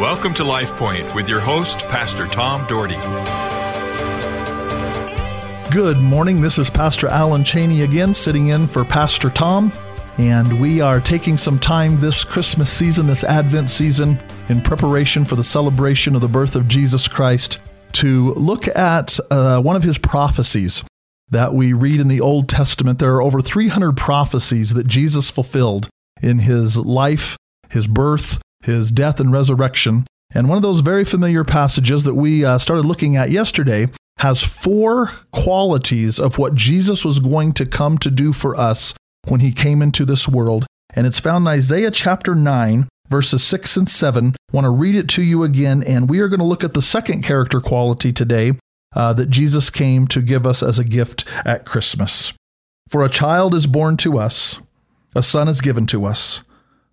Welcome to Life Point with your host, Pastor Tom Dougherty. Good morning. This is Pastor Alan Cheney again, sitting in for Pastor Tom. And we are taking some time this Christmas season, this Advent season, in preparation for the celebration of the birth of Jesus Christ, to look at uh, one of his prophecies that we read in the Old Testament. There are over 300 prophecies that Jesus fulfilled in his life, his birth, his death and resurrection. And one of those very familiar passages that we uh, started looking at yesterday has four qualities of what Jesus was going to come to do for us when he came into this world. And it's found in Isaiah chapter 9, verses 6 and 7. I want to read it to you again. And we are going to look at the second character quality today uh, that Jesus came to give us as a gift at Christmas. For a child is born to us, a son is given to us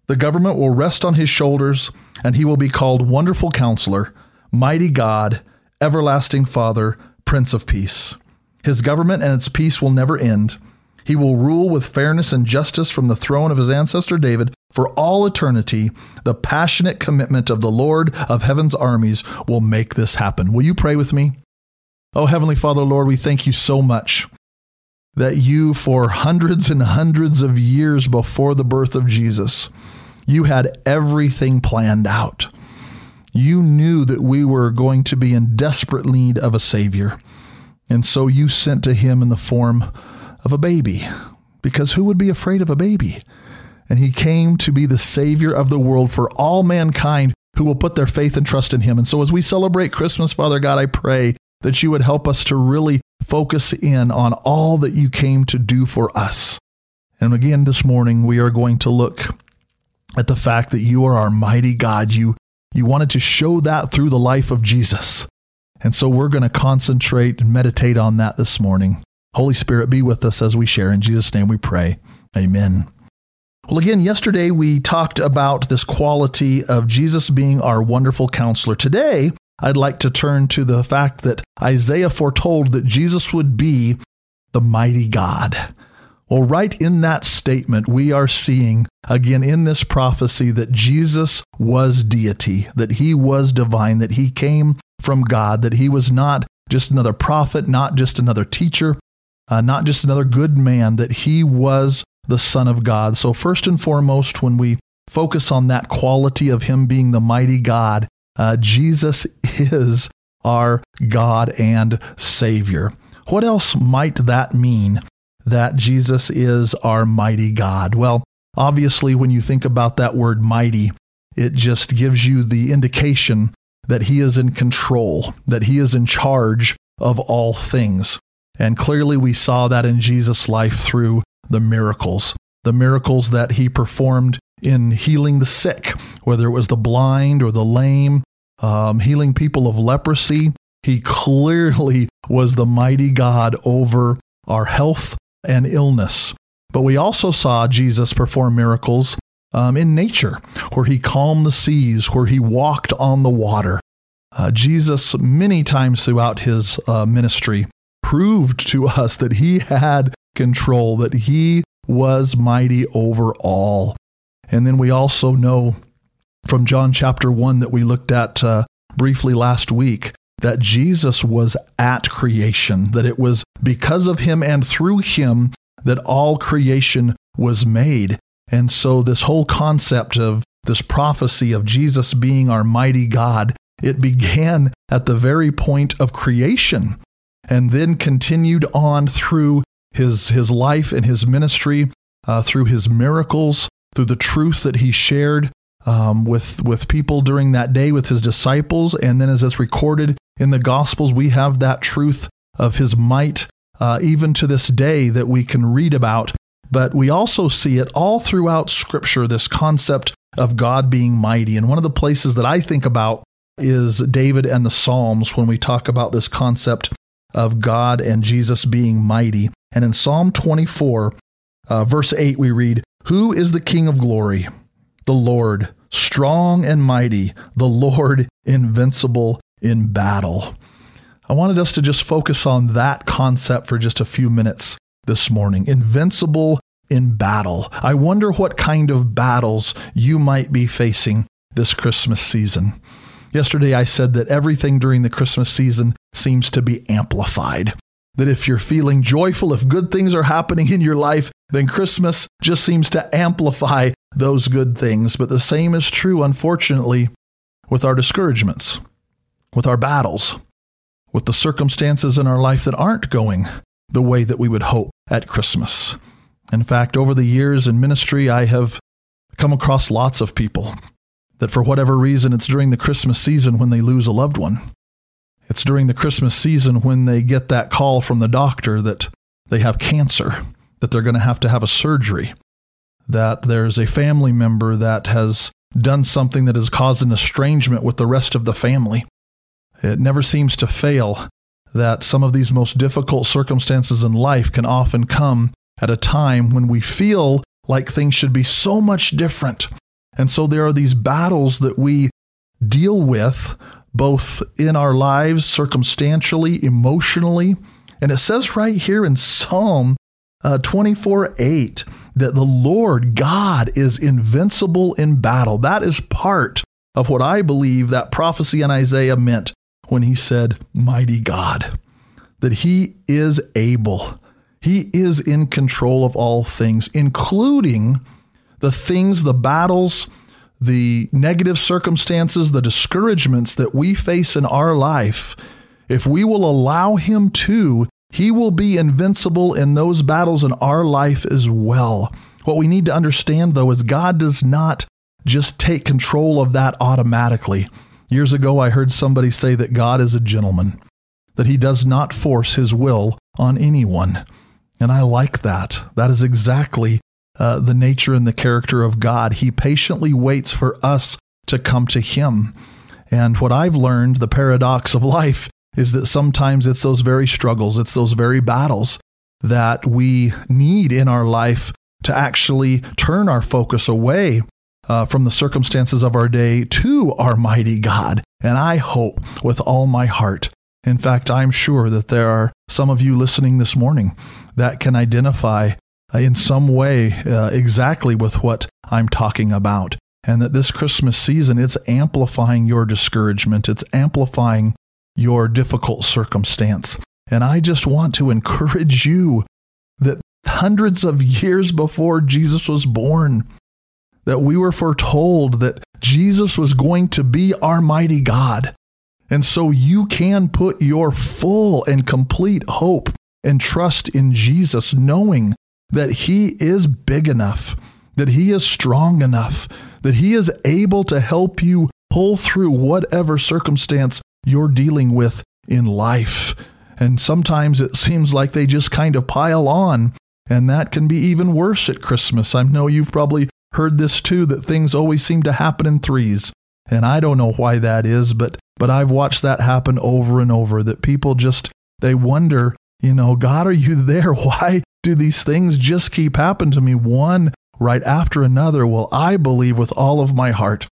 the government will rest on his shoulders, and he will be called Wonderful Counselor, Mighty God, Everlasting Father, Prince of Peace. His government and its peace will never end. He will rule with fairness and justice from the throne of his ancestor David for all eternity. The passionate commitment of the Lord of heaven's armies will make this happen. Will you pray with me? Oh, Heavenly Father, Lord, we thank you so much that you, for hundreds and hundreds of years before the birth of Jesus, you had everything planned out. You knew that we were going to be in desperate need of a Savior. And so you sent to him in the form of a baby, because who would be afraid of a baby? And he came to be the Savior of the world for all mankind who will put their faith and trust in him. And so as we celebrate Christmas, Father God, I pray that you would help us to really focus in on all that you came to do for us. And again, this morning, we are going to look at the fact that you are our mighty God. You, you wanted to show that through the life of Jesus. And so we're going to concentrate and meditate on that this morning. Holy Spirit, be with us as we share. In Jesus' name we pray. Amen. Well, again, yesterday we talked about this quality of Jesus being our wonderful counselor. Today, I'd like to turn to the fact that Isaiah foretold that Jesus would be the mighty God. Well, right in that statement, we are seeing again in this prophecy that Jesus was deity, that he was divine, that he came from God, that he was not just another prophet, not just another teacher, uh, not just another good man, that he was the Son of God. So, first and foremost, when we focus on that quality of him being the mighty God, uh, Jesus is our God and Savior. What else might that mean? That Jesus is our mighty God? Well, obviously, when you think about that word mighty, it just gives you the indication that he is in control, that he is in charge of all things. And clearly, we saw that in Jesus' life through the miracles, the miracles that he performed in healing the sick, whether it was the blind or the lame, um, healing people of leprosy. He clearly was the mighty God over our health and illness. But we also saw Jesus perform miracles um, in nature, where he calmed the seas, where he walked on the water. Uh, Jesus, many times throughout his uh, ministry, proved to us that he had control, that he was mighty over all. And then we also know from John chapter 1 that we looked at uh, briefly last week that Jesus was at creation, that it was because of him and through him that all creation was made. And so, this whole concept of this prophecy of Jesus being our mighty God, it began at the very point of creation and then continued on through his, his life and his ministry, uh, through his miracles, through the truth that he shared um, with, with people during that day, with his disciples. And then, as it's recorded in the Gospels, we have that truth of his might uh, even to this day that we can read about. But we also see it all throughout Scripture, this concept of God being mighty. And one of the places that I think about is David and the Psalms when we talk about this concept of God and Jesus being mighty. And in Psalm 24, uh, verse 8, we read, Who is the King of glory? The Lord, strong and mighty, the Lord, invincible in battle. I wanted us to just focus on that concept for just a few minutes this morning. Invincible in battle. I wonder what kind of battles you might be facing this Christmas season. Yesterday, I said that everything during the Christmas season seems to be amplified. That if you're feeling joyful, if good things are happening in your life, then Christmas just seems to amplify those good things. But the same is true, unfortunately, with our discouragements, with our battles, with the circumstances in our life that aren't going the way that we would hope at Christmas. In fact, over the years in ministry, I have come across lots of people that for whatever reason, it's during the Christmas season when they lose a loved one. It's during the Christmas season when they get that call from the doctor that they have cancer, that they're going to have to have a surgery, that there's a family member that has done something that has caused an estrangement with the rest of the family. It never seems to fail that some of these most difficult circumstances in life can often come at a time when we feel like things should be so much different. And so there are these battles that we deal with both in our lives, circumstantially, emotionally. And it says right here in Psalm uh, 24 8 that the Lord God is invincible in battle. That is part of what I believe that prophecy in Isaiah meant when he said, Mighty God, that he is able. He is in control of all things, including the things, the battles, the negative circumstances, the discouragements that we face in our life. If we will allow Him to, He will be invincible in those battles in our life as well. What we need to understand, though, is God does not just take control of that automatically. Years ago, I heard somebody say that God is a gentleman, that he does not force his will on anyone. And I like that. That is exactly uh, the nature and the character of God. He patiently waits for us to come to him. And what I've learned, the paradox of life, is that sometimes it's those very struggles, it's those very battles that we need in our life to actually turn our focus away uh, from the circumstances of our day to our mighty God. And I hope with all my heart. In fact, I'm sure that there are some of you listening this morning that can identify in some way uh, exactly with what I'm talking about. And that this Christmas season, it's amplifying your discouragement, it's amplifying your difficult circumstance. And I just want to encourage you that hundreds of years before Jesus was born, that we were foretold that Jesus was going to be our mighty God. And so you can put your full and complete hope and trust in Jesus, knowing that He is big enough, that He is strong enough, that He is able to help you pull through whatever circumstance you're dealing with in life. And sometimes it seems like they just kind of pile on. And that can be even worse at Christmas. I know you've probably heard this too that things always seem to happen in threes. And I don't know why that is, but but I've watched that happen over and over that people just they wonder, you know, God, are you there? Why do these things just keep happening to me one right after another? Well, I believe with all of my heart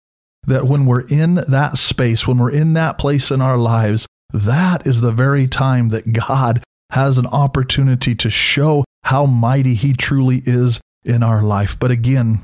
that when we're in that space, when we're in that place in our lives, that is the very time that God has an opportunity to show how mighty He truly is in our life. But again,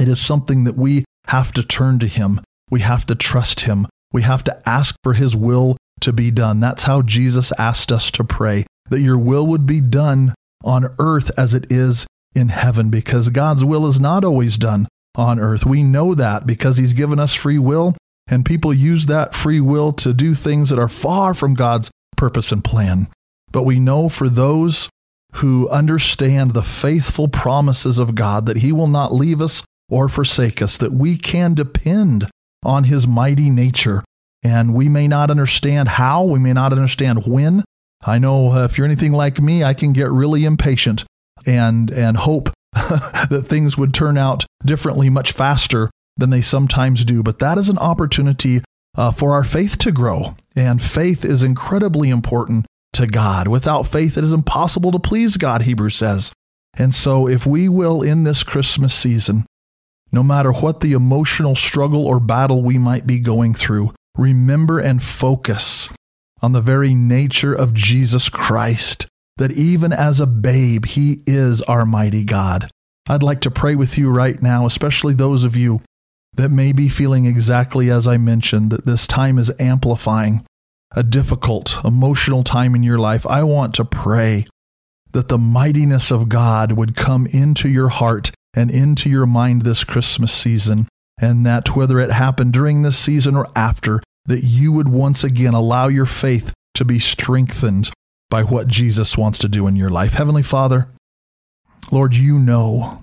it is something that we have to turn to Him. We have to trust Him. We have to ask for His will to be done. That's how Jesus asked us to pray, that your will would be done on earth as it is in heaven, because God's will is not always done on earth. We know that because He's given us free will, and people use that free will to do things that are far from God's purpose and plan. But we know for those who understand the faithful promises of God that He will not leave us or forsake us, that we can depend on His mighty nature. And we may not understand how, we may not understand when. I know uh, if you're anything like me, I can get really impatient and, and hope that things would turn out differently much faster than they sometimes do. But that is an opportunity uh, for our faith to grow. And faith is incredibly important to God. Without faith, it is impossible to please God, Hebrews says. And so, if we will, in this Christmas season, no matter what the emotional struggle or battle we might be going through, remember and focus on the very nature of Jesus Christ, that even as a babe, He is our mighty God. I'd like to pray with you right now, especially those of you that may be feeling exactly as I mentioned, that this time is amplifying a difficult emotional time in your life, I want to pray that the mightiness of God would come into your heart and into your mind this Christmas season, and that whether it happened during this season or after, that you would once again allow your faith to be strengthened by what Jesus wants to do in your life. Heavenly Father, Lord, you know.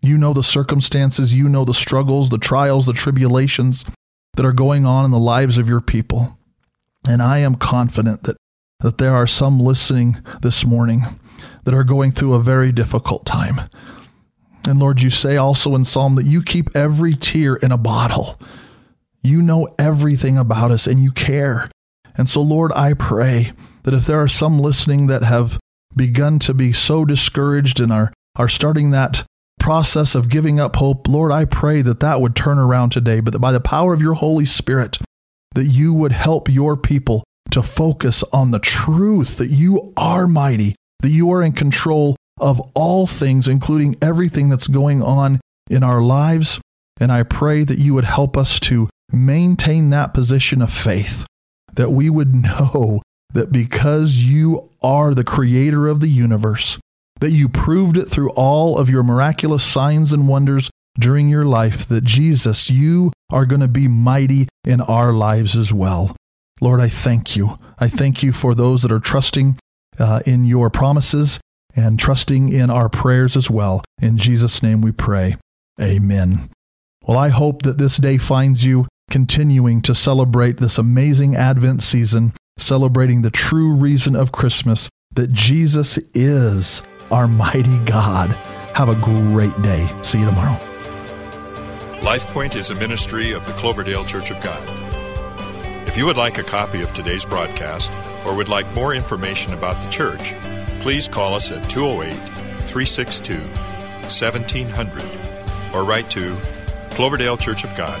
You know the circumstances, you know the struggles, the trials, the tribulations that are going on in the lives of your people. And I am confident that, that there are some listening this morning that are going through a very difficult time. And Lord, you say also in Psalm that you keep every tear in a bottle. You know everything about us and you care. And so, Lord, I pray that if there are some listening that have begun to be so discouraged and are, are starting that process of giving up hope, Lord, I pray that that would turn around today, but that by the power of your Holy Spirit, that you would help your people to focus on the truth that you are mighty, that you are in control of all things, including everything that's going on in our lives. And I pray that you would help us to maintain that position of faith, that we would know that because you are the creator of the universe, that you proved it through all of your miraculous signs and wonders during your life, that Jesus, you are going to be mighty in our lives as well. Lord, I thank you. I thank you for those that are trusting uh, in your promises and trusting in our prayers as well. In Jesus' name we pray. Amen. Well, I hope that this day finds you continuing to celebrate this amazing Advent season, celebrating the true reason of Christmas that Jesus is our mighty God. Have a great day. See you tomorrow. LifePoint is a ministry of the Cloverdale Church of God. If you would like a copy of today's broadcast or would like more information about the church, please call us at 208 362 1700 or write to Cloverdale Church of God,